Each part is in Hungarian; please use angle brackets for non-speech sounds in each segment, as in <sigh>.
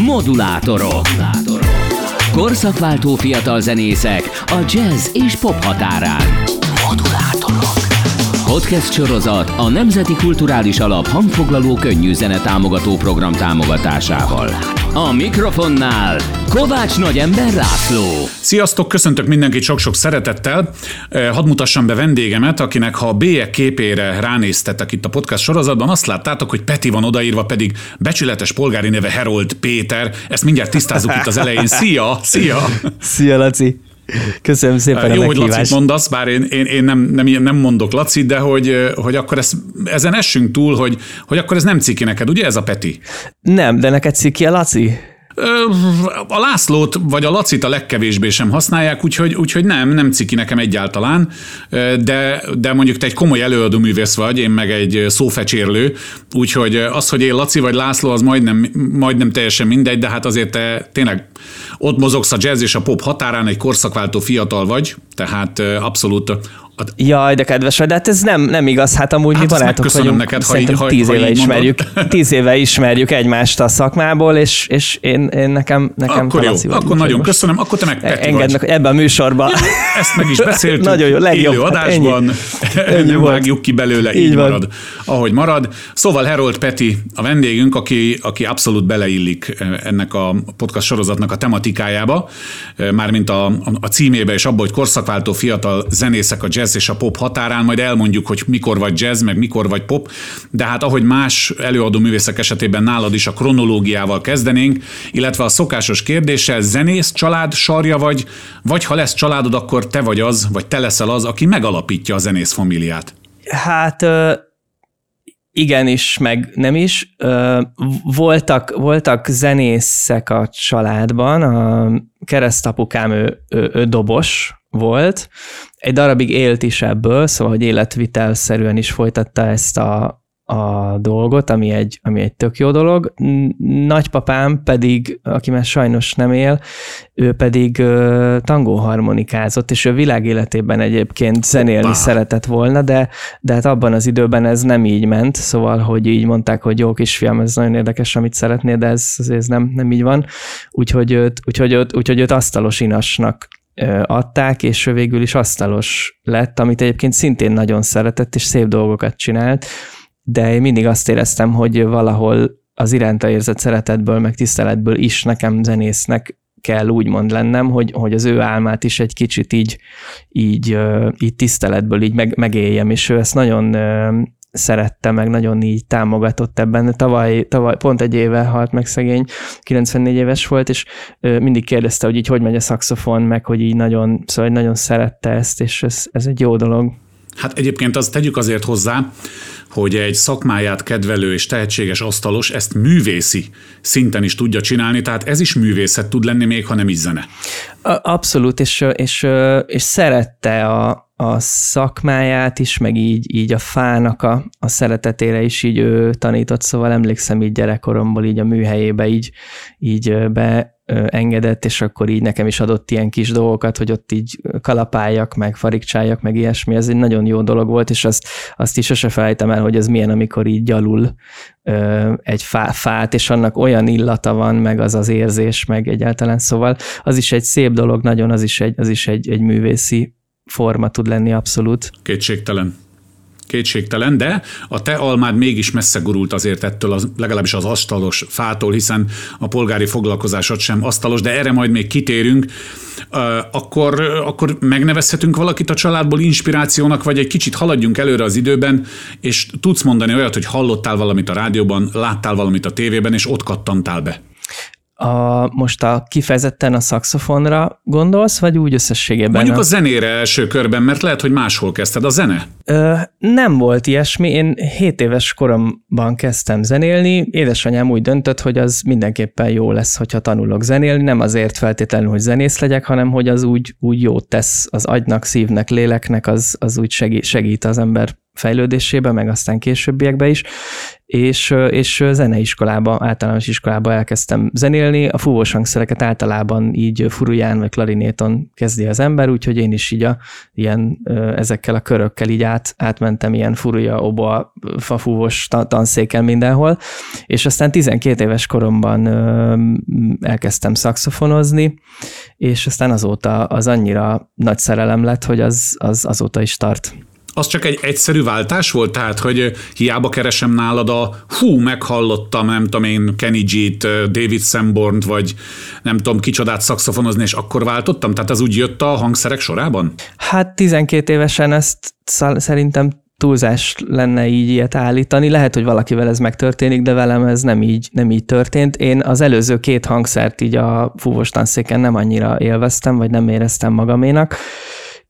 Modulátorok. Korszakváltó fiatal zenészek a jazz és pop határán. Modulátorok. Podcast sorozat a Nemzeti Kulturális Alap hangfoglaló könnyű zene támogató program támogatásával. A mikrofonnál Kovács Nagyember László. Sziasztok, köszöntök mindenkit sok-sok szeretettel. Eh, hadd mutassam be vendégemet, akinek ha a bélyek képére ránéztetek itt a podcast sorozatban, azt láttátok, hogy Peti van odaírva, pedig becsületes polgári neve Herold Péter. Ezt mindjárt tisztázzuk itt az elején. Szia, szia! Szia, Laci! Köszönöm szépen Jó, a hogy meghívást. Lacit mondasz, bár én, én, én nem, nem, nem mondok Laci, de hogy, hogy akkor ezt, ezen essünk túl, hogy, hogy akkor ez nem ciki neked, ugye ez a Peti? Nem, de neked ciki a Laci? A Lászlót vagy a Lacit a legkevésbé sem használják, úgyhogy, úgyhogy nem, nem ciki nekem egyáltalán, de, de mondjuk te egy komoly előadó művész vagy, én meg egy szófecsérlő, úgyhogy az, hogy én Laci vagy László, az majdnem, majdnem teljesen mindegy, de hát azért te tényleg ott mozogsz a jazz és a pop határán, egy korszakváltó fiatal vagy, tehát abszolút a Jaj, de kedves vagy, de hát ez nem, nem igaz, hát amúgy Hát mi barátok vagyunk, neked, ha így- ha- tíz ha éve így ismerjük, <laughs> tíz éve ismerjük egymást a szakmából, és, és én, én nekem, nekem Akkor jó, akkor nagyon köszönöm, akkor te meg Peti Engednek vagy. ebben a műsorban. Ezt meg is <laughs> beszéltük. Nagyon jó, legjobb. Élő Hát adásban. ennyi <laughs> nem volt. vágjuk ki belőle, így, Így van. marad, ahogy marad. Szóval Herold Peti a vendégünk, aki, aki abszolút beleillik eh, ennek a podcast sorozatnak a tematikájába, eh, mármint a, a, a címébe és abba, hogy korszakváltó fiatal zenészek a jazz és a pop határán, majd elmondjuk, hogy mikor vagy jazz, meg mikor vagy pop, de hát ahogy más előadó művészek esetében nálad is a kronológiával kezdenénk, illetve a szokásos kérdéssel zenész, család, sarja vagy, vagy ha lesz családod, akkor te vagy az, vagy te leszel az, aki megalapítja a zenész familiát. Hát ö, igenis, meg nem is. Voltak, voltak zenészek a családban, a keresztapukám ő, ő, ő dobos volt, egy darabig élt is ebből, szóval hogy életvitelszerűen is folytatta ezt a, a dolgot, ami egy, ami egy tök jó dolog. Nagypapám pedig, aki már sajnos nem él, ő pedig ö, tangóharmonikázott, és ő világéletében egyébként zenélni Hoppá. szeretett volna, de, de hát abban az időben ez nem így ment, szóval, hogy így mondták, hogy jó kisfiam, ez nagyon érdekes, amit szeretnél, de ez, ez nem, nem így van. Úgyhogy őt, úgyhogy őt, úgyhogy őt asztalos inasnak adták, és ő végül is asztalos lett, amit egyébként szintén nagyon szeretett, és szép dolgokat csinált, de én mindig azt éreztem, hogy valahol az iránta érzett szeretetből, meg tiszteletből is nekem zenésznek kell úgymond lennem, hogy, hogy az ő álmát is egy kicsit így, így, így tiszteletből így meg, megéljem, és ő ezt nagyon szerette, meg nagyon így támogatott ebben. Tavaly, tavaly pont egy éve halt meg szegény, 94 éves volt, és mindig kérdezte, hogy így hogy megy a szaxofon, meg hogy így nagyon, szóval nagyon szerette ezt, és ez, ez egy jó dolog. Hát egyébként azt tegyük azért hozzá, hogy egy szakmáját kedvelő és tehetséges asztalos ezt művészi szinten is tudja csinálni, tehát ez is művészet tud lenni, még ha nem is zene. Abszolút, és, és, és szerette a, a szakmáját is, meg így, így a fának a, a szeretetére is így ő tanított, szóval emlékszem így gyerekkoromból így a műhelyébe így, így beengedett, és akkor így nekem is adott ilyen kis dolgokat, hogy ott így kalapáljak, meg farigcsáljak, meg ilyesmi, ez egy nagyon jó dolog volt, és azt, azt is sose felejtem el, hogy ez milyen, amikor így gyalul ö, egy fá, fát, és annak olyan illata van, meg az az érzés, meg egyáltalán, szóval az is egy szép dolog, nagyon, az is egy, az is egy, egy művészi forma tud lenni abszolút. Kétségtelen. Kétségtelen, de a te almád mégis messze gurult azért ettől, az, legalábbis az asztalos fától, hiszen a polgári foglalkozásod sem asztalos, de erre majd még kitérünk. Akkor, akkor megnevezhetünk valakit a családból inspirációnak, vagy egy kicsit haladjunk előre az időben, és tudsz mondani olyat, hogy hallottál valamit a rádióban, láttál valamit a tévében, és ott kattantál be. A, most a kifejezetten a szaxofonra gondolsz, vagy úgy összességében? Mondjuk a zenére első körben, mert lehet, hogy máshol kezdted a zene. Ö, nem volt ilyesmi. Én 7 éves koromban kezdtem zenélni. Édesanyám úgy döntött, hogy az mindenképpen jó lesz, hogyha tanulok zenélni. Nem azért feltétlenül, hogy zenész legyek, hanem hogy az úgy, úgy jót tesz az agynak, szívnek, léleknek, az, az úgy segít, segít az ember fejlődésébe, meg aztán későbbiekbe is. És, és zeneiskolába, általános iskolába elkezdtem zenélni. A fúvós hangszereket általában így furuján vagy klarinéton kezdi az ember, úgyhogy én is így a, ilyen, ezekkel a körökkel így át, átmentem ilyen furuja, oboa, fafúvós tanszéken mindenhol, és aztán 12 éves koromban elkezdtem szakszofonozni, és aztán azóta az annyira nagy szerelem lett, hogy az, az azóta is tart. Az csak egy egyszerű váltás volt, tehát, hogy hiába keresem nálad a hú, meghallottam, nem tudom én, Kenny G-t, David sanborn vagy nem tudom, kicsodát szakszofonozni, és akkor váltottam? Tehát ez úgy jött a hangszerek sorában? Hát 12 évesen ezt szerintem túlzás lenne így ilyet állítani. Lehet, hogy valakivel ez megtörténik, de velem ez nem így, nem így történt. Én az előző két hangszert így a fúvós tanszéken nem annyira élveztem, vagy nem éreztem magaménak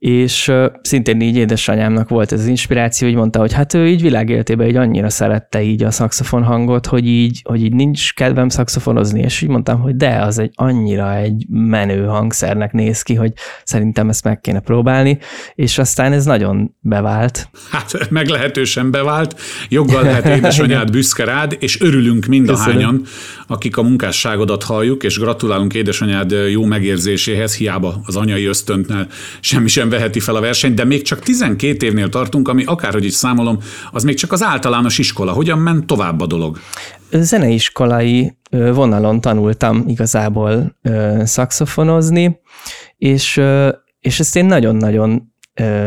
és szintén így édesanyámnak volt ez az inspiráció, hogy mondta, hogy hát ő így világéltében így annyira szerette így a szakszofon hangot, hogy így, hogy így nincs kedvem szakszofonozni, és így mondtam, hogy de, az egy annyira egy menő hangszernek néz ki, hogy szerintem ezt meg kéne próbálni, és aztán ez nagyon bevált. Hát meglehetősen bevált, joggal lehet <laughs> édesanyád büszke rád, és örülünk mind a hányan, akik a munkásságodat halljuk, és gratulálunk édesanyád jó megérzéséhez, hiába az anyai ösztöntnel semmi sem veheti fel a versenyt, de még csak 12 évnél tartunk, ami akárhogy is számolom, az még csak az általános iskola. Hogyan ment tovább a dolog? Zeneiskolai vonalon tanultam igazából szakszofonozni, és, és ezt én nagyon-nagyon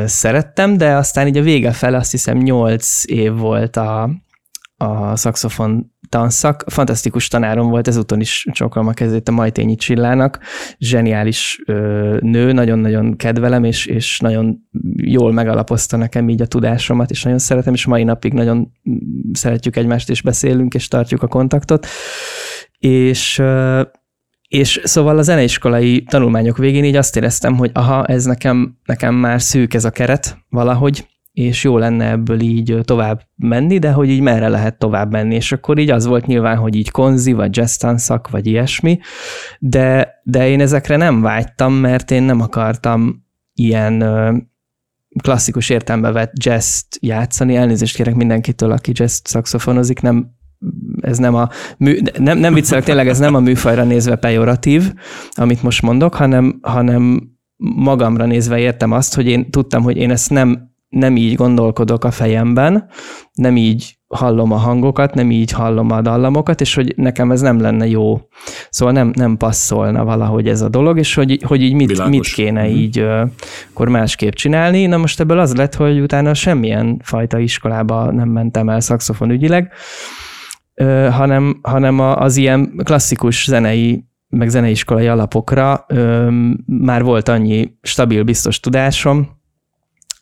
szerettem, de aztán így a vége fel azt hiszem 8 év volt a, a szakszofon tanszak. Fantasztikus tanárom volt, ezúton is csókolom a kezét a Majtényi Csillának. Zseniális ö, nő, nagyon-nagyon kedvelem, és, és nagyon jól megalapozta nekem így a tudásomat, és nagyon szeretem, és mai napig nagyon szeretjük egymást, és beszélünk, és tartjuk a kontaktot. És ö, és szóval a zeneiskolai tanulmányok végén így azt éreztem, hogy aha, ez nekem, nekem már szűk ez a keret valahogy, és jó lenne ebből így tovább menni, de hogy így merre lehet tovább menni, és akkor így az volt nyilván, hogy így konzi, vagy jazz vagy ilyesmi, de, de én ezekre nem vágytam, mert én nem akartam ilyen klasszikus értelembe vett jazz játszani, elnézést kérek mindenkitől, aki jazz szakszofonozik, nem ez nem a, mű, nem, nem viccelek, tényleg ez nem a műfajra nézve pejoratív, amit most mondok, hanem, hanem magamra nézve értem azt, hogy én tudtam, hogy én ezt nem nem így gondolkodok a fejemben, nem így hallom a hangokat, nem így hallom a dallamokat, és hogy nekem ez nem lenne jó. Szóval nem, nem passzolna valahogy ez a dolog, és hogy, hogy így mit, mit kéne mm. így uh, akkor másképp csinálni. Na most ebből az lett, hogy utána semmilyen fajta iskolába nem mentem el szakszofon ügyileg, hanem, hanem az ilyen klasszikus zenei meg zeneiskolai alapokra uh, már volt annyi stabil, biztos tudásom,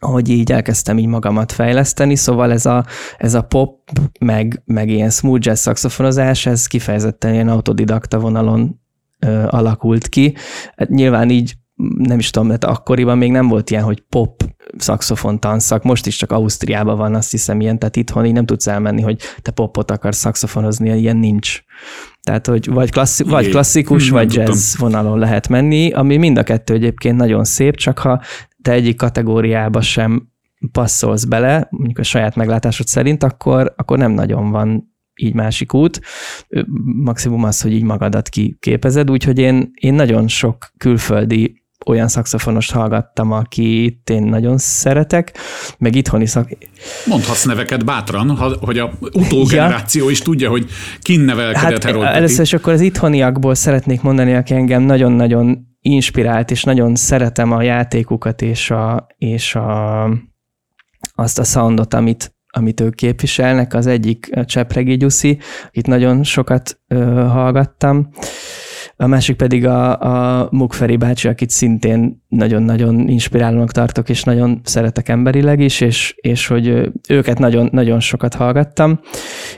hogy így elkezdtem így magamat fejleszteni, szóval ez a, ez a pop, meg, meg ilyen smooth jazz szakszofonozás, ez kifejezetten ilyen autodidakta vonalon ö, alakult ki. Hát nyilván így nem is tudom, mert akkoriban még nem volt ilyen, hogy pop szakszofon tanszak, most is csak Ausztriában van, azt hiszem ilyen, tehát itthon így nem tudsz elmenni, hogy te popot akarsz szakszofonozni, ilyen nincs. Tehát, hogy vagy, klasszi- vagy klasszikus, nem vagy jazz tudtam. vonalon lehet menni, ami mind a kettő egyébként nagyon szép, csak ha te egyik kategóriába sem passzolsz bele, mondjuk a saját meglátásod szerint, akkor, akkor nem nagyon van így másik út. Maximum az, hogy így magadat kiképezed, úgyhogy én, én nagyon sok külföldi olyan szakszofonost hallgattam, akit én nagyon szeretek, meg itthoni szak... Mondhatsz neveket bátran, hogy a utógeneráció ja. is tudja, hogy kin nevelkedett hát, Először is akkor az itthoniakból szeretnék mondani, aki engem nagyon-nagyon inspirált, és nagyon szeretem a játékukat és, a, és a, azt a soundot, amit, amit ők képviselnek. Az egyik Csepregi Gyuszi, akit nagyon sokat ö, hallgattam, a másik pedig a, a Mukferi bácsi, akit szintén nagyon-nagyon inspirálónak tartok, és nagyon szeretek emberileg is, és, és hogy őket nagyon, nagyon sokat hallgattam.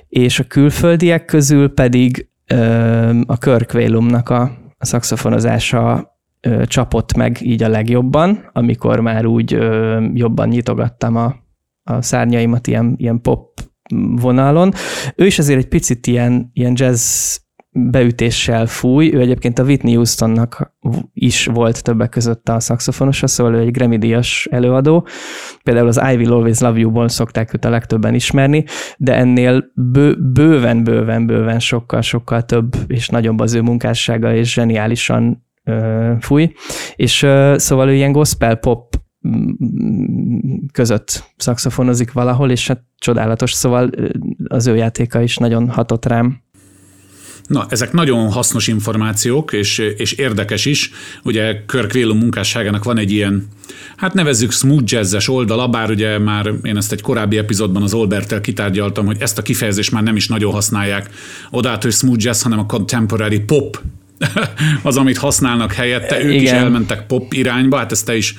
És a külföldiek közül pedig ö, a Kirk Whalumnak a, a szakszofonozása ö, csapott meg így a legjobban, amikor már úgy ö, jobban nyitogattam a, a szárnyaimat ilyen, ilyen pop vonalon. Ő is azért egy picit ilyen, ilyen jazz beütéssel fúj. Ő egyébként a Whitney Houstonnak is volt többek között a szakszofonosa, szóval ő egy Grammy díjas előadó. Például az I Will Always Love You-ból szokták őt a legtöbben ismerni, de ennél bő, bőven, bőven, bőven sokkal, sokkal több és nagyobb az ő munkássága, és zseniálisan fúj. És szóval ő ilyen gospel pop között szakszofonozik valahol, és hát csodálatos, szóval az ő játéka is nagyon hatott rám. Na, ezek nagyon hasznos információk, és, és érdekes is. Ugye Kirk Whalum munkásságának van egy ilyen, hát nevezzük smooth jazzes oldala, bár ugye már én ezt egy korábbi epizódban az Olbertel kitárgyaltam, hogy ezt a kifejezést már nem is nagyon használják odát, hogy smooth jazz, hanem a contemporary pop <laughs> az, amit használnak helyette, ők Igen. is elmentek pop irányba, hát ezt te is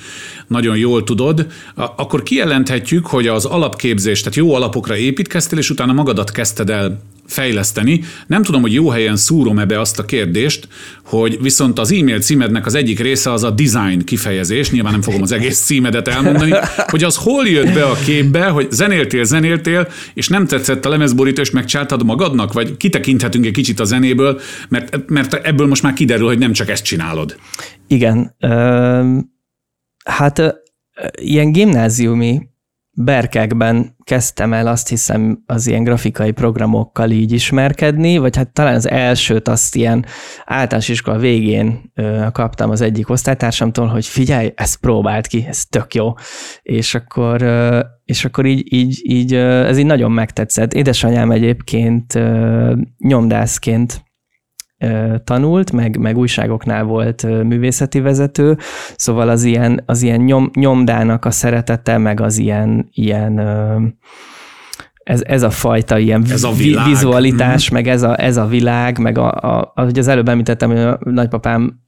nagyon jól tudod, akkor kijelenthetjük, hogy az alapképzés, tehát jó alapokra építkeztél, és utána magadat kezdted el fejleszteni. Nem tudom, hogy jó helyen szúrom ebbe azt a kérdést, hogy viszont az e-mail címednek az egyik része az a design kifejezés, nyilván nem fogom az egész címedet elmondani, hogy az hol jött be a képbe, hogy zenéltél, zenéltél, és nem tetszett a lemezborító, és megcsináltad magadnak, vagy kitekinthetünk egy kicsit a zenéből, mert, mert ebből most már kiderül, hogy nem csak ezt csinálod. Igen. Ö, hát ilyen gimnáziumi berkekben kezdtem el azt hiszem az ilyen grafikai programokkal így ismerkedni, vagy hát talán az elsőt azt ilyen általános iskola végén ö, kaptam az egyik osztálytársamtól, hogy figyelj, ezt próbált ki, ez tök jó. És akkor, ö, és akkor így, így, így ö, ez így nagyon megtetszett. Édesanyám egyébként ö, nyomdászként tanult, meg, meg újságoknál volt művészeti vezető, szóval az ilyen, az ilyen nyom, nyomdának a szeretete, meg az ilyen, ilyen ez, ez a fajta ilyen ez a vizualitás, mm. meg ez a, ez a világ, meg a, a, ahogy az előbb említettem, hogy a nagypapám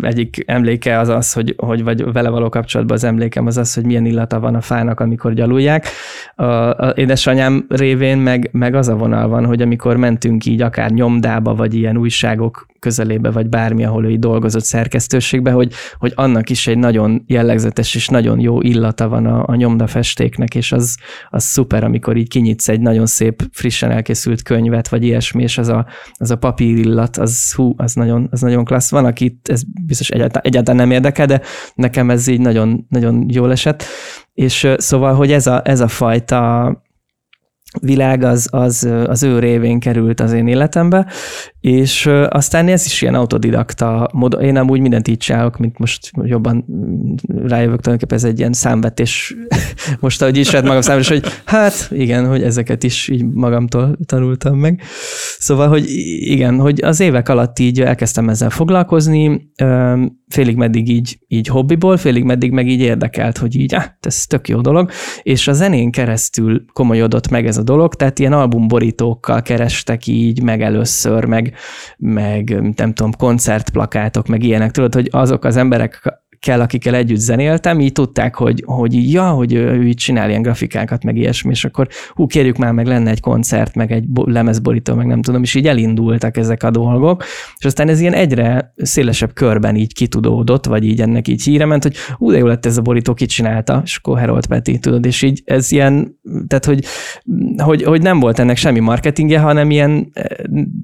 egyik emléke az az, hogy, hogy vagy vele való kapcsolatban az emlékem az az, hogy milyen illata van a fának, amikor gyalulják. A, a édesanyám révén meg, meg az a vonal van, hogy amikor mentünk így akár nyomdába, vagy ilyen újságok közelébe, vagy bármi, ahol ő dolgozott szerkesztőségbe, hogy, hogy annak is egy nagyon jellegzetes és nagyon jó illata van a, a nyomdafestéknek, és az, az szuper, amikor így kinyitsz egy nagyon szép, frissen elkészült könyvet, vagy ilyesmi, és az a, az a papír illat, az hú, az nagyon, az nagyon klassz. Van, akit ez biztos egyáltalán, egyáltalán nem érdekel, de nekem ez így nagyon, nagyon jól esett. És szóval, hogy ez a, ez a fajta világ az, az, az ő révén került az én életembe, és aztán ez is ilyen autodidakta mód. Én amúgy mindent így csinálok, mint most jobban rájövök, tulajdonképpen ez egy ilyen számvetés <laughs> most, ahogy ismert magam számára, és hogy hát igen, hogy ezeket is így magamtól tanultam meg. Szóval, hogy igen, hogy az évek alatt így elkezdtem ezzel foglalkozni, félig meddig így, így hobbiból, félig meddig meg így érdekelt, hogy így, ah, ez tök jó dolog, és a zenén keresztül komolyodott meg ez a dolog, tehát ilyen albumborítókkal kerestek így meg először, meg, meg nem tudom, koncertplakátok, meg ilyenek, tudod, hogy azok az emberek, kell, akikkel együtt zenéltem, így tudták, hogy, hogy ja, hogy ő, ő így csinál ilyen grafikákat, meg ilyesmi, és akkor hú, kérjük már, meg lenne egy koncert, meg egy lemezborító, meg nem tudom, és így elindultak ezek a dolgok, és aztán ez ilyen egyre szélesebb körben így kitudódott, vagy így ennek így híre ment, hogy hú, de jó lett ez a borító, ki csinálta, és akkor Herold Peti, tudod, és így ez ilyen, tehát hogy, hogy, hogy nem volt ennek semmi marketingje, hanem ilyen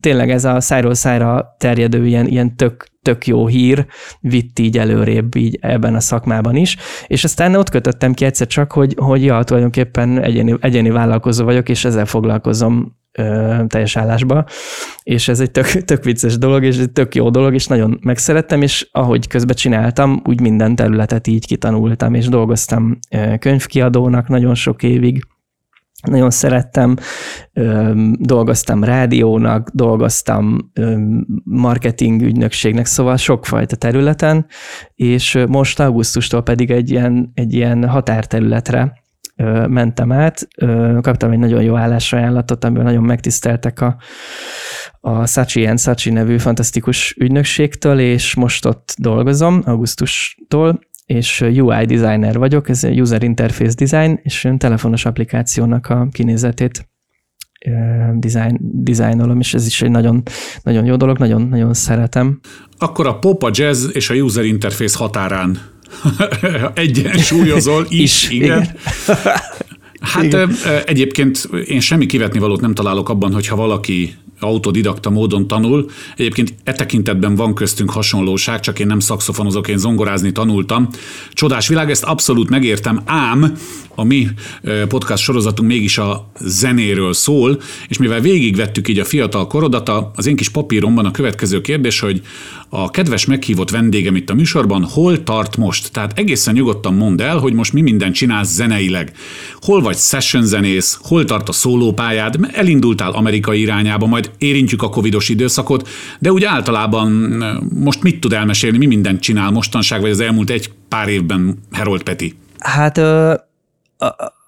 tényleg ez a szájról szájra terjedő ilyen, ilyen tök, tök jó hír, vitt így előrébb így ebben a szakmában is, és aztán ott kötöttem ki egyszer csak, hogy, hogy ja, tulajdonképpen egyéni, egyéni vállalkozó vagyok, és ezzel foglalkozom ö, teljes állásba, és ez egy tök, <laughs> tök vicces dolog, és egy tök jó dolog, és nagyon megszerettem, és ahogy közben csináltam, úgy minden területet így kitanultam, és dolgoztam könyvkiadónak nagyon sok évig, nagyon szerettem, dolgoztam rádiónak, dolgoztam marketing ügynökségnek, szóval sokfajta területen, és most augusztustól pedig egy ilyen, egy ilyen határterületre mentem át, kaptam egy nagyon jó állásajánlatot, amiben nagyon megtiszteltek a, a Sachi and Sachi nevű fantasztikus ügynökségtől, és most ott dolgozom augusztustól, és UI designer vagyok, ez User Interface Design, és telefonos applikációnak a kinézetét design, dizájnolom, és ez is egy nagyon, nagyon jó dolog, nagyon, nagyon szeretem. Akkor a pop, a jazz és a user interface határán <laughs> egyensúlyozol <laughs> is, is igen. igen. <laughs> Hát igen. egyébként én semmi kivetni valót nem találok abban, hogyha valaki autodidakta módon tanul. Egyébként e tekintetben van köztünk hasonlóság, csak én nem szakszofonozok, én zongorázni tanultam. Csodás világ, ezt abszolút megértem, ám a mi podcast sorozatunk mégis a zenéről szól, és mivel végigvettük így a fiatal korodat, az én kis papíromban a következő kérdés, hogy a kedves meghívott vendégem itt a műsorban hol tart most? Tehát egészen nyugodtan mondd el, hogy most mi mindent csinálsz zeneileg. Hol vagy session zenész, hol tart a szólópályád, elindultál Amerika irányába, majd érintjük a covidos időszakot, de úgy általában most mit tud elmesélni, mi mindent csinál mostanság, vagy az elmúlt egy pár évben Herold Peti? Hát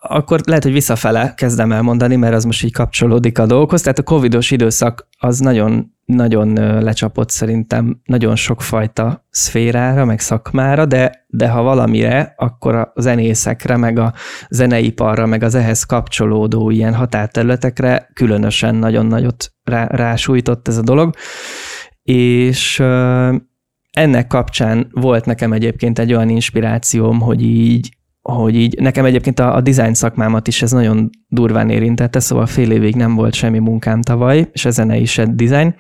akkor lehet, hogy visszafele kezdem el mondani, mert az most így kapcsolódik a dolgokhoz. Tehát a covidos időszak az nagyon, nagyon lecsapott szerintem nagyon sokfajta szférára, meg szakmára, de, de ha valamire, akkor a zenészekre, meg a zeneiparra, meg az ehhez kapcsolódó ilyen határterületekre különösen nagyon nagyot rá, rásújtott ez a dolog. És ennek kapcsán volt nekem egyébként egy olyan inspirációm, hogy így hogy így nekem egyébként a, a design szakmámat is ez nagyon durván érintette, szóval fél évig nem volt semmi munkám tavaly, és ezen is egy design,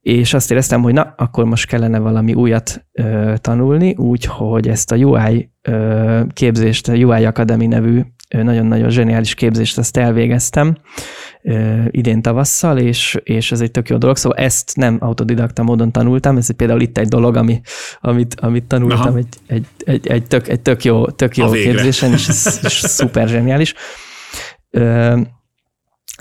és azt éreztem, hogy na, akkor most kellene valami újat ö, tanulni, úgyhogy ezt a UI ö, képzést, a UI Academy nevű nagyon-nagyon zseniális képzést ezt elvégeztem idén tavasszal, és, és ez egy tök jó dolog. Szóval ezt nem autodidakta módon tanultam, ez például itt egy dolog, ami, amit, amit tanultam egy, egy, egy, egy, tök, egy tök jó, tök jó képzésen, és és szuper zseniális.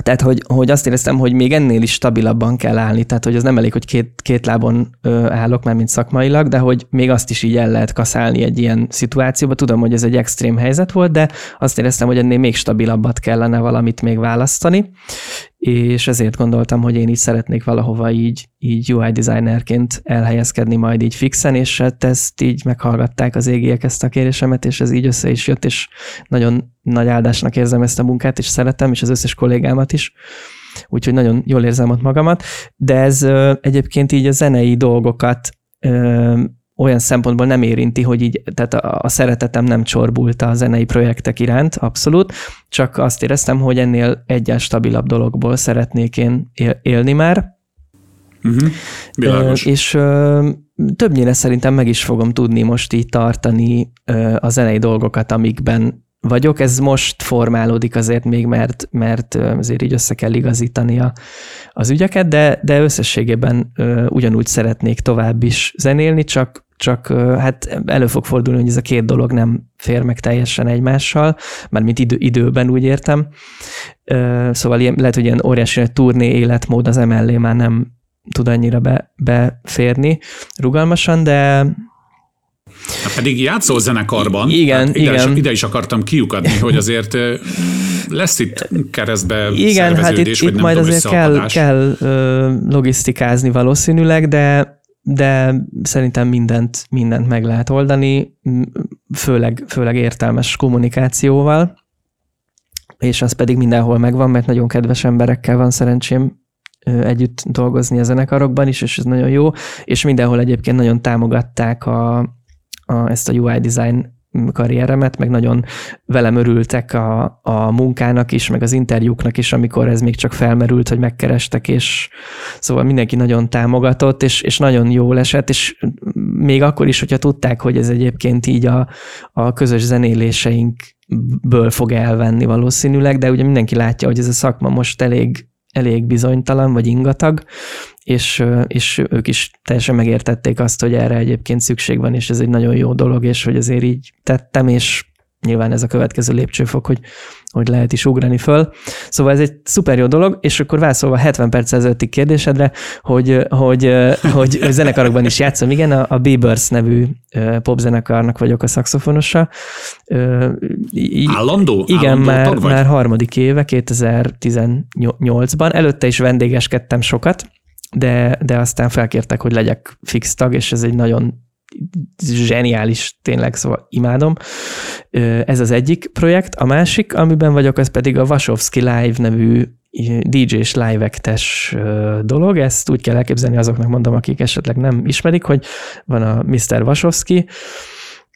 Tehát, hogy, hogy azt éreztem, hogy még ennél is stabilabban kell állni, tehát, hogy az nem elég, hogy két, két lábon ö, állok már, mint szakmailag, de hogy még azt is így el lehet kaszálni egy ilyen szituációba. Tudom, hogy ez egy extrém helyzet volt, de azt éreztem, hogy ennél még stabilabbat kellene valamit még választani, és ezért gondoltam, hogy én így szeretnék valahova így, így UI designerként elhelyezkedni majd így fixen, és hát ezt így meghallgatták az égiek ezt a kérésemet, és ez így össze is jött, és nagyon nagy áldásnak érzem ezt a munkát, és szeretem, és az összes kollégámat is, úgyhogy nagyon jól érzem ott magamat, de ez egyébként így a zenei dolgokat olyan szempontból nem érinti, hogy így, tehát a, a szeretetem nem csorbult a zenei projektek iránt, abszolút, csak azt éreztem, hogy ennél egyen stabilabb dologból szeretnék én élni már. Uh-huh. És ö, többnyire szerintem meg is fogom tudni most így tartani ö, a zenei dolgokat, amikben vagyok. Ez most formálódik azért még, mert, mert azért így össze kell igazítani a, az ügyeket, de, de összességében ö, ugyanúgy szeretnék tovább is zenélni, csak csak hát elő fog fordulni, hogy ez a két dolog nem fér meg teljesen egymással, mert mint idő, időben úgy értem. Szóval ilyen, lehet, hogy ilyen óriási egy turné életmód az emellé már nem tud annyira be, beférni rugalmasan, de Hát pedig játszol zenekarban. Igen, hát ide igen. Is, ide is akartam kiukadni, <laughs> hogy azért lesz itt keresztbe Igen, hát itt, itt majd azért kell, kell logisztikázni valószínűleg, de de szerintem mindent, mindent meg lehet oldani, főleg, főleg értelmes kommunikációval, és az pedig mindenhol megvan, mert nagyon kedves emberekkel van szerencsém együtt dolgozni a zenekarokban is, és ez nagyon jó, és mindenhol egyébként nagyon támogatták a, a, ezt a UI design karrieremet, meg nagyon velem örültek a, a munkának is, meg az interjúknak is, amikor ez még csak felmerült, hogy megkerestek, és szóval mindenki nagyon támogatott, és, és nagyon jól esett, és még akkor is, hogyha tudták, hogy ez egyébként így a, a közös zenéléseinkből fog elvenni valószínűleg, de ugye mindenki látja, hogy ez a szakma most elég elég bizonytalan vagy ingatag, és, és ők is teljesen megértették azt, hogy erre egyébként szükség van, és ez egy nagyon jó dolog, és hogy azért így tettem, és nyilván ez a következő lépcsőfok, hogy, hogy lehet is ugrani föl. Szóval ez egy szuper jó dolog, és akkor válaszolva 70 perc ezelőtti kérdésedre, hogy, hogy, hogy zenekarokban is játszom. Igen, a, a Bieber's nevű popzenekarnak vagyok a szakszofonosa. Állandó? Igen, Állandó már, már harmadik éve, 2018-ban. Előtte is vendégeskedtem sokat, de, de aztán felkértek, hogy legyek fix tag, és ez egy nagyon zseniális, tényleg, szóval imádom. Ez az egyik projekt. A másik, amiben vagyok, az pedig a Vasovski Live nevű DJ-s live dolog. Ezt úgy kell elképzelni azoknak, mondom, akik esetleg nem ismerik, hogy van a Mr. Vasovski,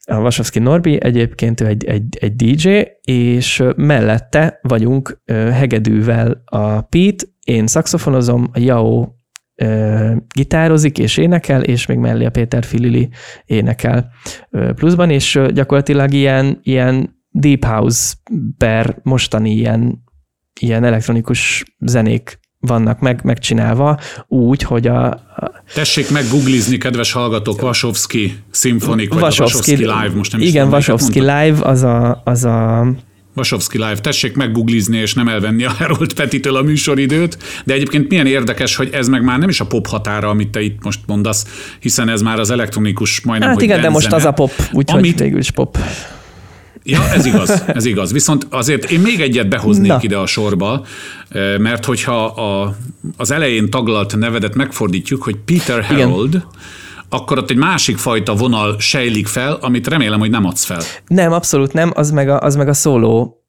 a Vasovski Norbi, egyébként ő egy, egy, egy DJ, és mellette vagyunk hegedűvel a Pete, én szaxofonozom, a Jao ö, gitározik és énekel, és még mellé a Péter Filili énekel. Ö, pluszban, és ö, gyakorlatilag ilyen, ilyen deep house per mostani ilyen, ilyen elektronikus zenék vannak meg, megcsinálva úgy, hogy a, a Tessék meg googlizni, kedves hallgatók, Vasovski Symphonic, vagy Vasovski, Live, most nem Igen, Vasovski Live, az a, az a Vasovski Live. Tessék meggooglizni és nem elvenni a Harold Petitől a műsoridőt, de egyébként milyen érdekes, hogy ez meg már nem is a pop határa, amit te itt most mondasz, hiszen ez már az elektronikus majdnem, Hát igen, de most az a pop, úgyhogy amit... végül is pop. Ja, ez igaz, ez igaz. Viszont azért én még egyet behoznék Na. ide a sorba, eh, mert hogyha a, az elején taglalt nevedet megfordítjuk, hogy Peter Harold, Igen akkor ott egy másik fajta vonal sejlik fel, amit remélem, hogy nem adsz fel. Nem, abszolút nem, az meg a, az meg a szóló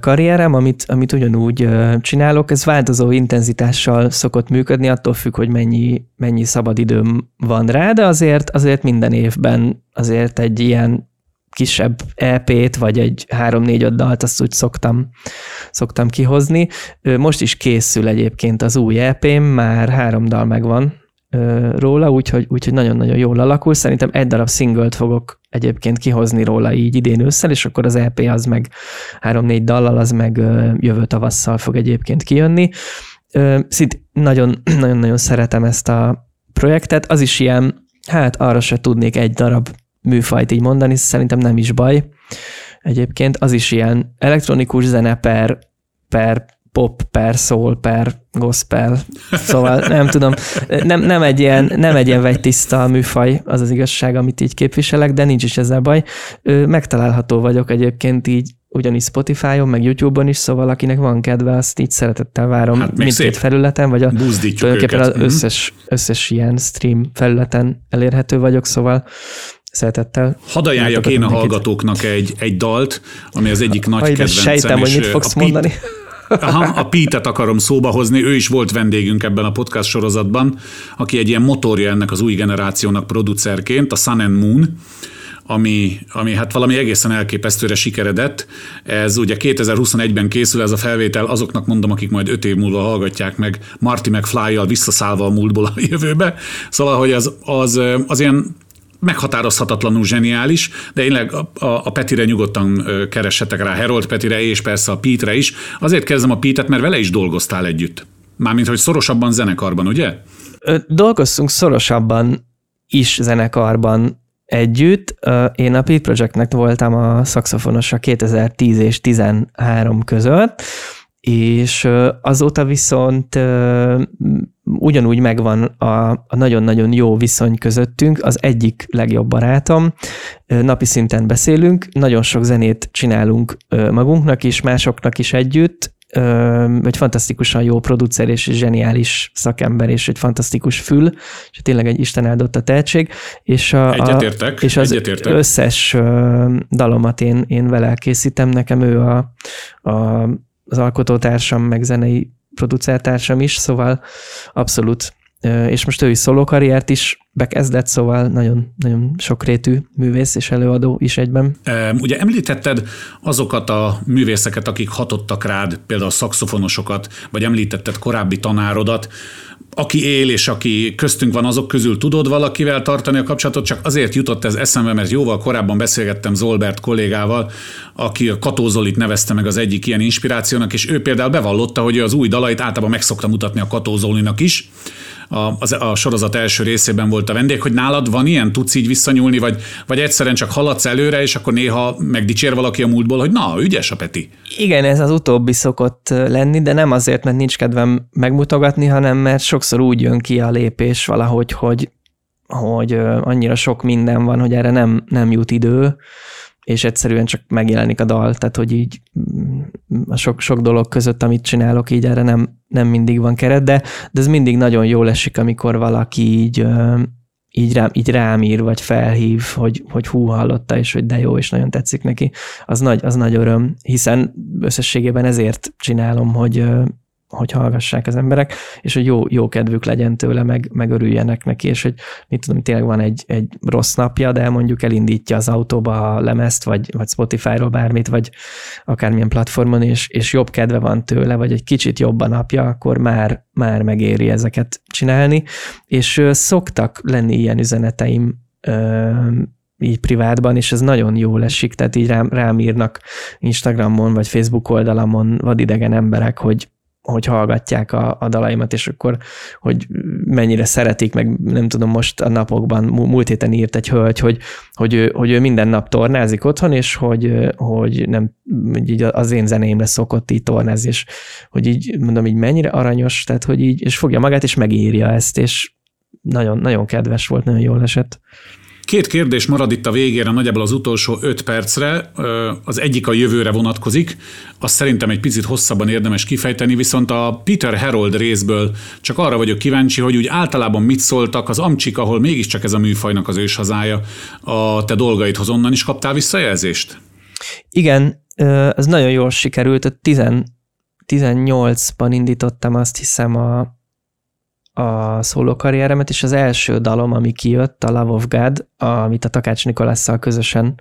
karrierem, amit, amit ugyanúgy csinálok, ez változó intenzitással szokott működni, attól függ, hogy mennyi, mennyi szabad időm van rá, de azért, azért minden évben azért egy ilyen kisebb EP-t, vagy egy három-négy-öt dalt, azt úgy szoktam, szoktam kihozni. Most is készül egyébként az új EP-m, már három dal megvan róla, úgyhogy, úgyhogy nagyon-nagyon jól alakul. Szerintem egy darab singlet fogok egyébként kihozni róla így idén ősszel, és akkor az EP az meg három-négy dallal, az meg jövő tavasszal fog egyébként kijönni. Szint <clears throat> nagyon-nagyon szeretem ezt a projektet, az is ilyen, hát arra se tudnék egy darab műfajt így mondani, szerintem nem is baj. Egyébként az is ilyen elektronikus zene per, per pop, per soul, per gospel, szóval nem tudom, nem, nem, egy ilyen, nem egy ilyen vegytiszta műfaj, az az igazság, amit így képviselek, de nincs is ezzel baj. Megtalálható vagyok egyébként így ugyanis Spotify-on, meg YouTube-on is, szóval akinek van kedve, azt így szeretettel várom hát mindkét szép. felületen, vagy a, tulajdonképpen az mhm. összes, összes ilyen stream felületen elérhető vagyok, szóval szeretettel. Hadd ajánljak én a hallgatóknak egy, egy dalt, ami az egyik nagy kedvencem. Sejtem, hogy mit fogsz mondani. Aha, a Pete-et akarom szóba hozni, ő is volt vendégünk ebben a podcast sorozatban, aki egy ilyen motorja ennek az új generációnak producerként, a Sun and Moon, ami, ami hát valami egészen elképesztőre sikeredett. Ez ugye 2021-ben készül ez a felvétel, azoknak mondom, akik majd öt év múlva hallgatják meg Marty McFly-jal visszaszállva a múltból a jövőbe. Szóval, hogy az, az, az ilyen meghatározhatatlanul zseniális, de én a, a, a Petire nyugodtan keressetek rá, Herold Petire és persze a Pete-re is. Azért kezdem a Pete-et, mert vele is dolgoztál együtt. Mármint, hogy szorosabban zenekarban, ugye? Dolgoztunk szorosabban is zenekarban együtt. Én a Pete Projectnek voltam a szakszofonosa 2010 és 13 között, és azóta viszont ugyanúgy megvan a, a nagyon-nagyon jó viszony közöttünk, az egyik legjobb barátom, napi szinten beszélünk, nagyon sok zenét csinálunk magunknak is, másoknak is együtt, egy fantasztikusan jó producer és zseniális szakember, és egy fantasztikus fül, és tényleg egy Isten áldott a tehetség, és, a, egyetértek, és az egyetértek. összes dalomat én, én vele készítem, nekem ő a, a az alkotótársam, meg zenei producertársam is, szóval abszolút. És most ő is szóló karriert is bekezdett, szóval nagyon, nagyon sokrétű művész és előadó is egyben. Ugye említetted azokat a művészeket, akik hatottak rád, például szakszofonosokat, vagy említetted korábbi tanárodat, aki él és aki köztünk van, azok közül tudod valakivel tartani a kapcsolatot, csak azért jutott ez eszembe, mert jóval korábban beszélgettem Zolbert kollégával, aki a Katózolit nevezte meg az egyik ilyen inspirációnak, és ő például bevallotta, hogy az új dalait általában meg szokta mutatni a Katózolinak is, a, a, a sorozat első részében volt a vendég, hogy nálad van ilyen, tudsz így visszanyúlni, vagy, vagy egyszerűen csak haladsz előre, és akkor néha megdicsér valaki a múltból, hogy na, ügyes a Peti. Igen, ez az utóbbi szokott lenni, de nem azért, mert nincs kedvem megmutogatni, hanem mert sokszor úgy jön ki a lépés valahogy, hogy, hogy annyira sok minden van, hogy erre nem, nem jut idő, és egyszerűen csak megjelenik a dal, tehát hogy így mm, a sok, sok dolog között, amit csinálok, így erre nem, nem mindig van keret, de, de ez mindig nagyon jól esik, amikor valaki így, így, rám, így rám ír, vagy felhív, hogy, hogy hú, hallotta, és hogy de jó, és nagyon tetszik neki. Az nagy, az nagy öröm, hiszen összességében ezért csinálom, hogy, hogy hallgassák az emberek, és hogy jó, jó kedvük legyen tőle, meg, meg örüljenek neki, és hogy mit tudom, tényleg van egy, egy rossz napja, de mondjuk elindítja az autóba a lemezt, vagy, vagy Spotify-ról bármit, vagy akármilyen platformon, és, és jobb kedve van tőle, vagy egy kicsit jobb a napja, akkor már, már megéri ezeket csinálni, és szoktak lenni ilyen üzeneteim így privátban, és ez nagyon jól esik, tehát így rám, rám írnak Instagramon, vagy Facebook oldalamon vadidegen emberek, hogy hogy hallgatják a, a dalaimat, és akkor, hogy mennyire szeretik, meg nem tudom, most a napokban, múlt héten írt egy hölgy, hogy, hogy, ő, hogy ő minden nap tornázik otthon, és hogy, hogy nem, így az én zenéimre szokott így tornázni, és hogy így mondom, így mennyire aranyos, tehát hogy így, és fogja magát, és megírja ezt, és nagyon, nagyon kedves volt, nagyon jól esett. Két kérdés marad itt a végére, nagyjából az utolsó öt percre. Az egyik a jövőre vonatkozik, azt szerintem egy picit hosszabban érdemes kifejteni, viszont a Peter Harold részből csak arra vagyok kíváncsi, hogy úgy általában mit szóltak az amcsik, ahol mégiscsak ez a műfajnak az őshazája, a te dolgaidhoz onnan is kaptál visszajelzést? Igen, ez nagyon jól sikerült. 18-ban indítottam azt hiszem a, a szólókarrieremet, és az első dalom, ami kijött, a Love of God, amit a Takács Nikolasszal közösen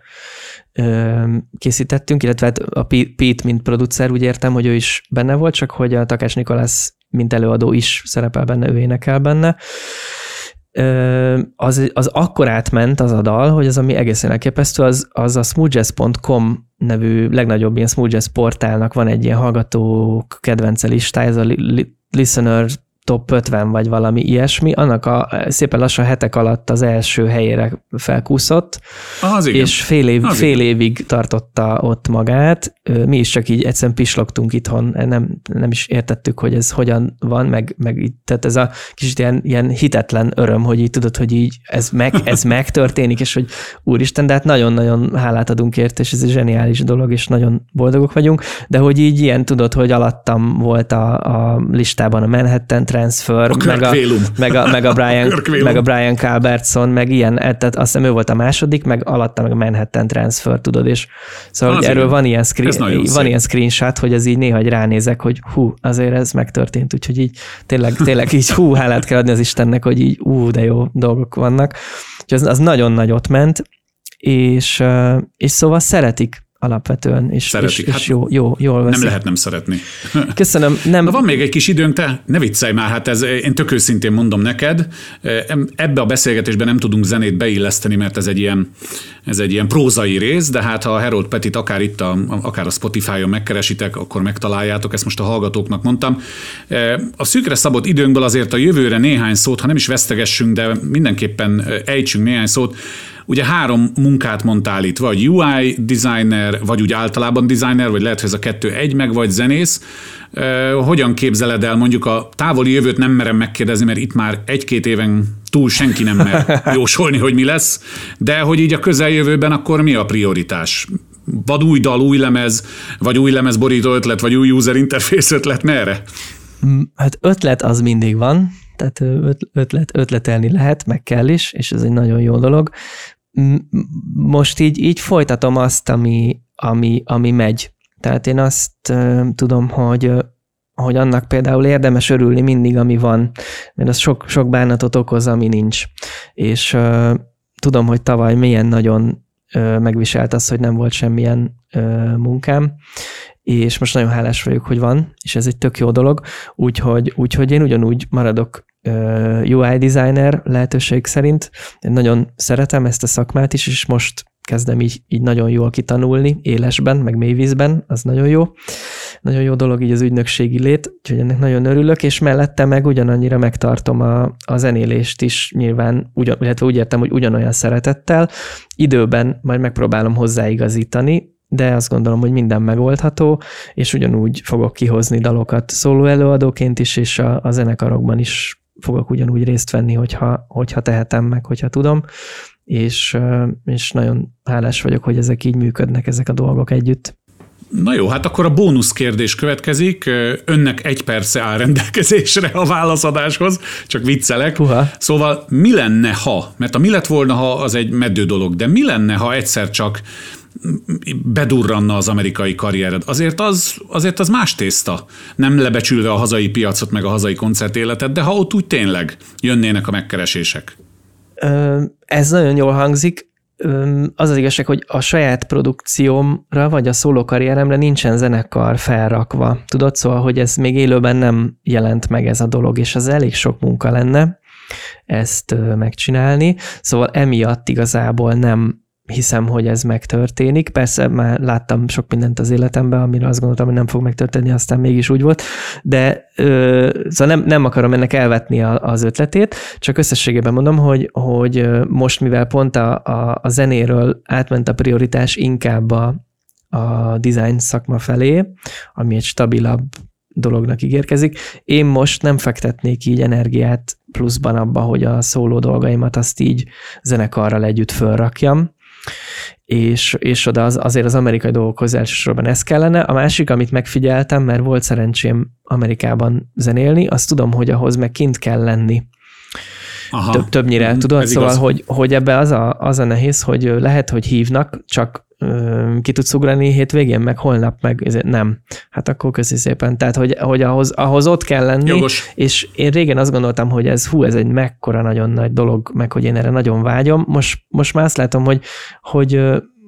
ö, készítettünk, illetve hát a Pete, mint producer, úgy értem, hogy ő is benne volt, csak hogy a Takács Nikolász, mint előadó is szerepel benne, ő énekel benne. Ö, az, az akkor átment az a dal, hogy az, ami egészen elképesztő, az, az a smoothjazz.com nevű legnagyobb ilyen smoothjazz portálnak van egy ilyen hallgatók kedvence listája, ez a Listener top 50 vagy valami ilyesmi, annak a szépen lassan hetek alatt az első helyére felkúszott, az igen. és fél, év, az fél igen. évig tartotta ott magát. Mi is csak így egyszerűen pislogtunk itthon, nem, nem is értettük, hogy ez hogyan van, meg, meg így, tehát ez a kicsit ilyen, ilyen hitetlen öröm, hogy így tudod, hogy így ez, meg, ez <laughs> megtörténik, és hogy úristen, de hát nagyon-nagyon hálát adunk érte, és ez egy zseniális dolog, és nagyon boldogok vagyunk, de hogy így ilyen tudod, hogy alattam volt a, a listában a Manhattan Transfer, a meg, a, meg, a, meg, a <laughs> Brian, meg a Brian Calbertson, meg ilyen, e, tehát azt hiszem ő volt a második, meg alatta meg a Manhattan Transfer, tudod, és szóval hogy erről van ilyen, screen, van ilyen screenshot, hogy az így néha hogy ránézek, hogy hú, azért ez megtörtént, úgyhogy így tényleg, tényleg így hú, hálát kell adni az Istennek, hogy így ú, de jó dolgok vannak. Úgyhogy az, az nagyon nagyot ment, és, és szóval szeretik alapvetően, és, és, és hát jó, jó, jól veszik. Nem lehet nem szeretni. <laughs> Köszönöm. Nem. Na van még egy kis időnk, te ne viccelj már, hát ez, én tök őszintén mondom neked, ebbe a beszélgetésben nem tudunk zenét beilleszteni, mert ez egy ilyen, ez egy ilyen prózai rész, de hát ha a Harold Petit akár itt, a, akár a Spotify-on megkeresitek, akkor megtaláljátok, ezt most a hallgatóknak mondtam. A szűkre szabott időnkből azért a jövőre néhány szót, ha nem is vesztegessünk, de mindenképpen ejtsünk néhány szót, Ugye három munkát mondtál itt, vagy UI designer, vagy úgy általában designer, vagy lehet, hogy ez a kettő egy meg, vagy zenész. Hogyan képzeled el mondjuk a távoli jövőt nem merem megkérdezni, mert itt már egy-két éven túl senki nem mer <laughs> jósolni, hogy mi lesz, de hogy így a közeljövőben akkor mi a prioritás? Vad új dal, új lemez, vagy új lemez borító ötlet, vagy új user interface ötlet, merre? Mm, hát ötlet az mindig van, tehát ötlet, ötletelni lehet, meg kell is, és ez egy nagyon jó dolog most így, így folytatom azt, ami, ami, ami megy. Tehát én azt tudom, hogy hogy annak például érdemes örülni mindig, ami van, mert az sok, sok bánatot okoz, ami nincs. És uh, tudom, hogy tavaly milyen nagyon megviselt az, hogy nem volt semmilyen munkám, és most nagyon hálás vagyok, hogy van, és ez egy tök jó dolog, úgyhogy, úgyhogy én ugyanúgy maradok UI designer lehetőség szerint. Én nagyon szeretem ezt a szakmát is, és most kezdem így, így nagyon jól kitanulni, élesben, meg mélyvízben, az nagyon jó. Nagyon jó dolog így az ügynökségi lét, úgyhogy ennek nagyon örülök, és mellette meg ugyanannyira megtartom a, a zenélést is nyilván, ugyan, illetve úgy értem, hogy ugyanolyan szeretettel. Időben majd megpróbálom hozzáigazítani, de azt gondolom, hogy minden megoldható, és ugyanúgy fogok kihozni dalokat szóló előadóként is, és a, a zenekarokban is fogok ugyanúgy részt venni, hogyha, hogyha tehetem meg, hogyha tudom, és, és nagyon hálás vagyok, hogy ezek így működnek, ezek a dolgok együtt. Na jó, hát akkor a bónusz kérdés következik. Önnek egy perce áll rendelkezésre a válaszadáshoz, csak viccelek. Puha. Szóval mi lenne, ha, mert a mi lett volna, ha az egy meddő dolog, de mi lenne, ha egyszer csak bedurranna az amerikai karriered. Azért az, azért az más tészta. Nem lebecsülve a hazai piacot, meg a hazai koncertéletet, de ha ott úgy tényleg jönnének a megkeresések. Ez nagyon jól hangzik. Az az igazság, hogy a saját produkciómra, vagy a szóló karrieremre nincsen zenekar felrakva. Tudod, szóval, hogy ez még élőben nem jelent meg ez a dolog, és az elég sok munka lenne ezt megcsinálni. Szóval emiatt igazából nem hiszem, hogy ez megtörténik. Persze már láttam sok mindent az életemben, amire azt gondoltam, hogy nem fog megtörténni, aztán mégis úgy volt, de ö, szóval nem, nem akarom ennek elvetni a, az ötletét, csak összességében mondom, hogy, hogy most, mivel pont a, a, a zenéről átment a prioritás inkább a, a design szakma felé, ami egy stabilabb dolognak ígérkezik. Én most nem fektetnék így energiát pluszban abba, hogy a szóló dolgaimat azt így zenekarral együtt fölrakjam, és, és oda az, azért az amerikai dolgokhoz elsősorban ez kellene. A másik, amit megfigyeltem, mert volt szerencsém Amerikában zenélni, azt tudom, hogy ahhoz meg kint kell lenni. Aha. Több, többnyire, mm, tudod? Szóval, igaz. hogy, hogy ebbe az a, az a nehéz, hogy lehet, hogy hívnak, csak ki tudsz ugrani hétvégén, meg holnap, meg nem. Hát akkor köszi szépen. Tehát, hogy, hogy ahhoz, ahhoz ott kell lenni, Jogos. és én régen azt gondoltam, hogy ez hú, ez egy mekkora nagyon nagy dolog, meg hogy én erre nagyon vágyom. Most, most már azt látom, hogy, hogy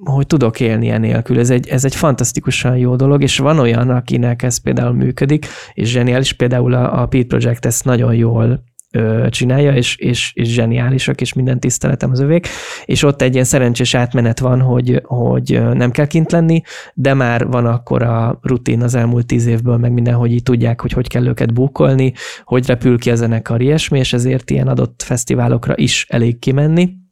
hogy tudok élni enélkül. Ez egy, ez egy fantasztikusan jó dolog, és van olyan, akinek ez például működik, és zseniális, például a, a Pete Project ezt nagyon jól csinálja, és, és, és zseniálisak, és minden tiszteletem az övék, és ott egy ilyen szerencsés átmenet van, hogy, hogy nem kell kint lenni, de már van akkor a rutin az elmúlt tíz évből, meg minden, hogy így tudják, hogy hogy kell őket bukolni, hogy repül ki a zenekar, ilyesmi, és ezért ilyen adott fesztiválokra is elég kimenni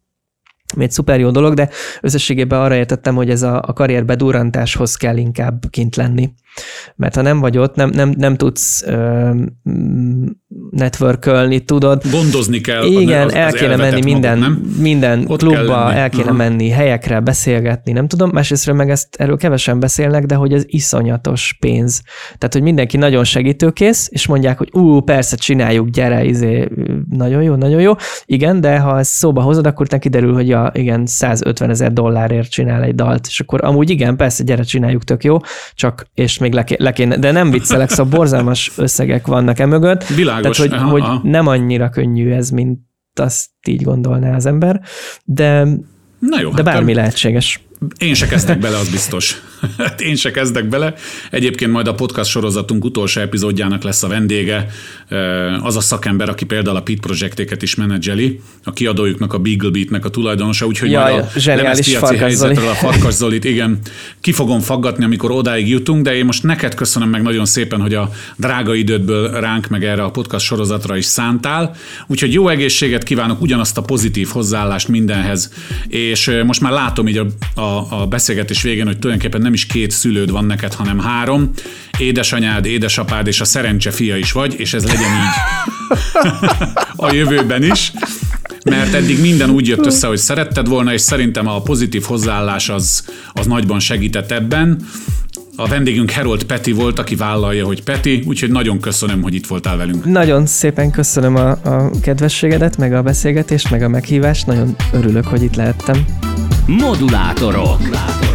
ami egy szuper jó dolog, de összességében arra értettem, hogy ez a, a karrier bedurrantáshoz kell inkább kint lenni. Mert ha nem vagy ott, nem, nem, nem tudsz ö, networkölni, tudod. Gondozni kell. Igen, az, az el kéne menni minden, magad, minden ott klubba, el kéne Aha. menni, helyekre beszélgetni, nem tudom. Másrésztről meg ezt erről kevesen beszélnek, de hogy ez iszonyatos pénz. Tehát, hogy mindenki nagyon segítőkész, és mondják, hogy ú, persze, csináljuk, gyere, izé, nagyon jó, nagyon jó. Igen, de ha ezt szóba hozod, akkor neki kiderül, hogy ja, igen, 150 ezer dollárért csinál egy dalt, és akkor amúgy igen, persze, gyere, csináljuk, tök jó, csak, és még le, le kéne, de nem viccelek, szóval borzalmas összegek vannak e mögött. Világos. Tehát, hogy, aha, hogy aha. nem annyira könnyű ez, mint azt így gondolná az ember, de, Na jó, de hát bármi lehetséges. Én se kezdek bele, az biztos. <laughs> Hát én se kezdek bele. Egyébként majd a podcast sorozatunk utolsó epizódjának lesz a vendége, az a szakember, aki például a Pit projektéket is menedzseli, a kiadójuknak, a Beagle Beatnek a tulajdonosa, úgyhogy Jaj, majd a lemezpiaci helyzetről a Farkas Zolit, igen, ki fogom faggatni, amikor odáig jutunk, de én most neked köszönöm meg nagyon szépen, hogy a drága idődből ránk meg erre a podcast sorozatra is szántál. Úgyhogy jó egészséget kívánok, ugyanazt a pozitív hozzáállást mindenhez, és most már látom így a, a, a beszélgetés végén, hogy tulajdonképpen nem is két szülőd van neked, hanem három. Édesanyád, édesapád és a szerencse fia is vagy, és ez legyen így <laughs> a jövőben is mert eddig minden úgy jött össze, hogy szeretted volna, és szerintem a pozitív hozzáállás az, az nagyban segített ebben. A vendégünk Herold Peti volt, aki vállalja, hogy Peti, úgyhogy nagyon köszönöm, hogy itt voltál velünk. Nagyon szépen köszönöm a, a kedvességedet, meg a beszélgetést, meg a meghívást. Nagyon örülök, hogy itt lehettem. Modulátorok. Modulátorok.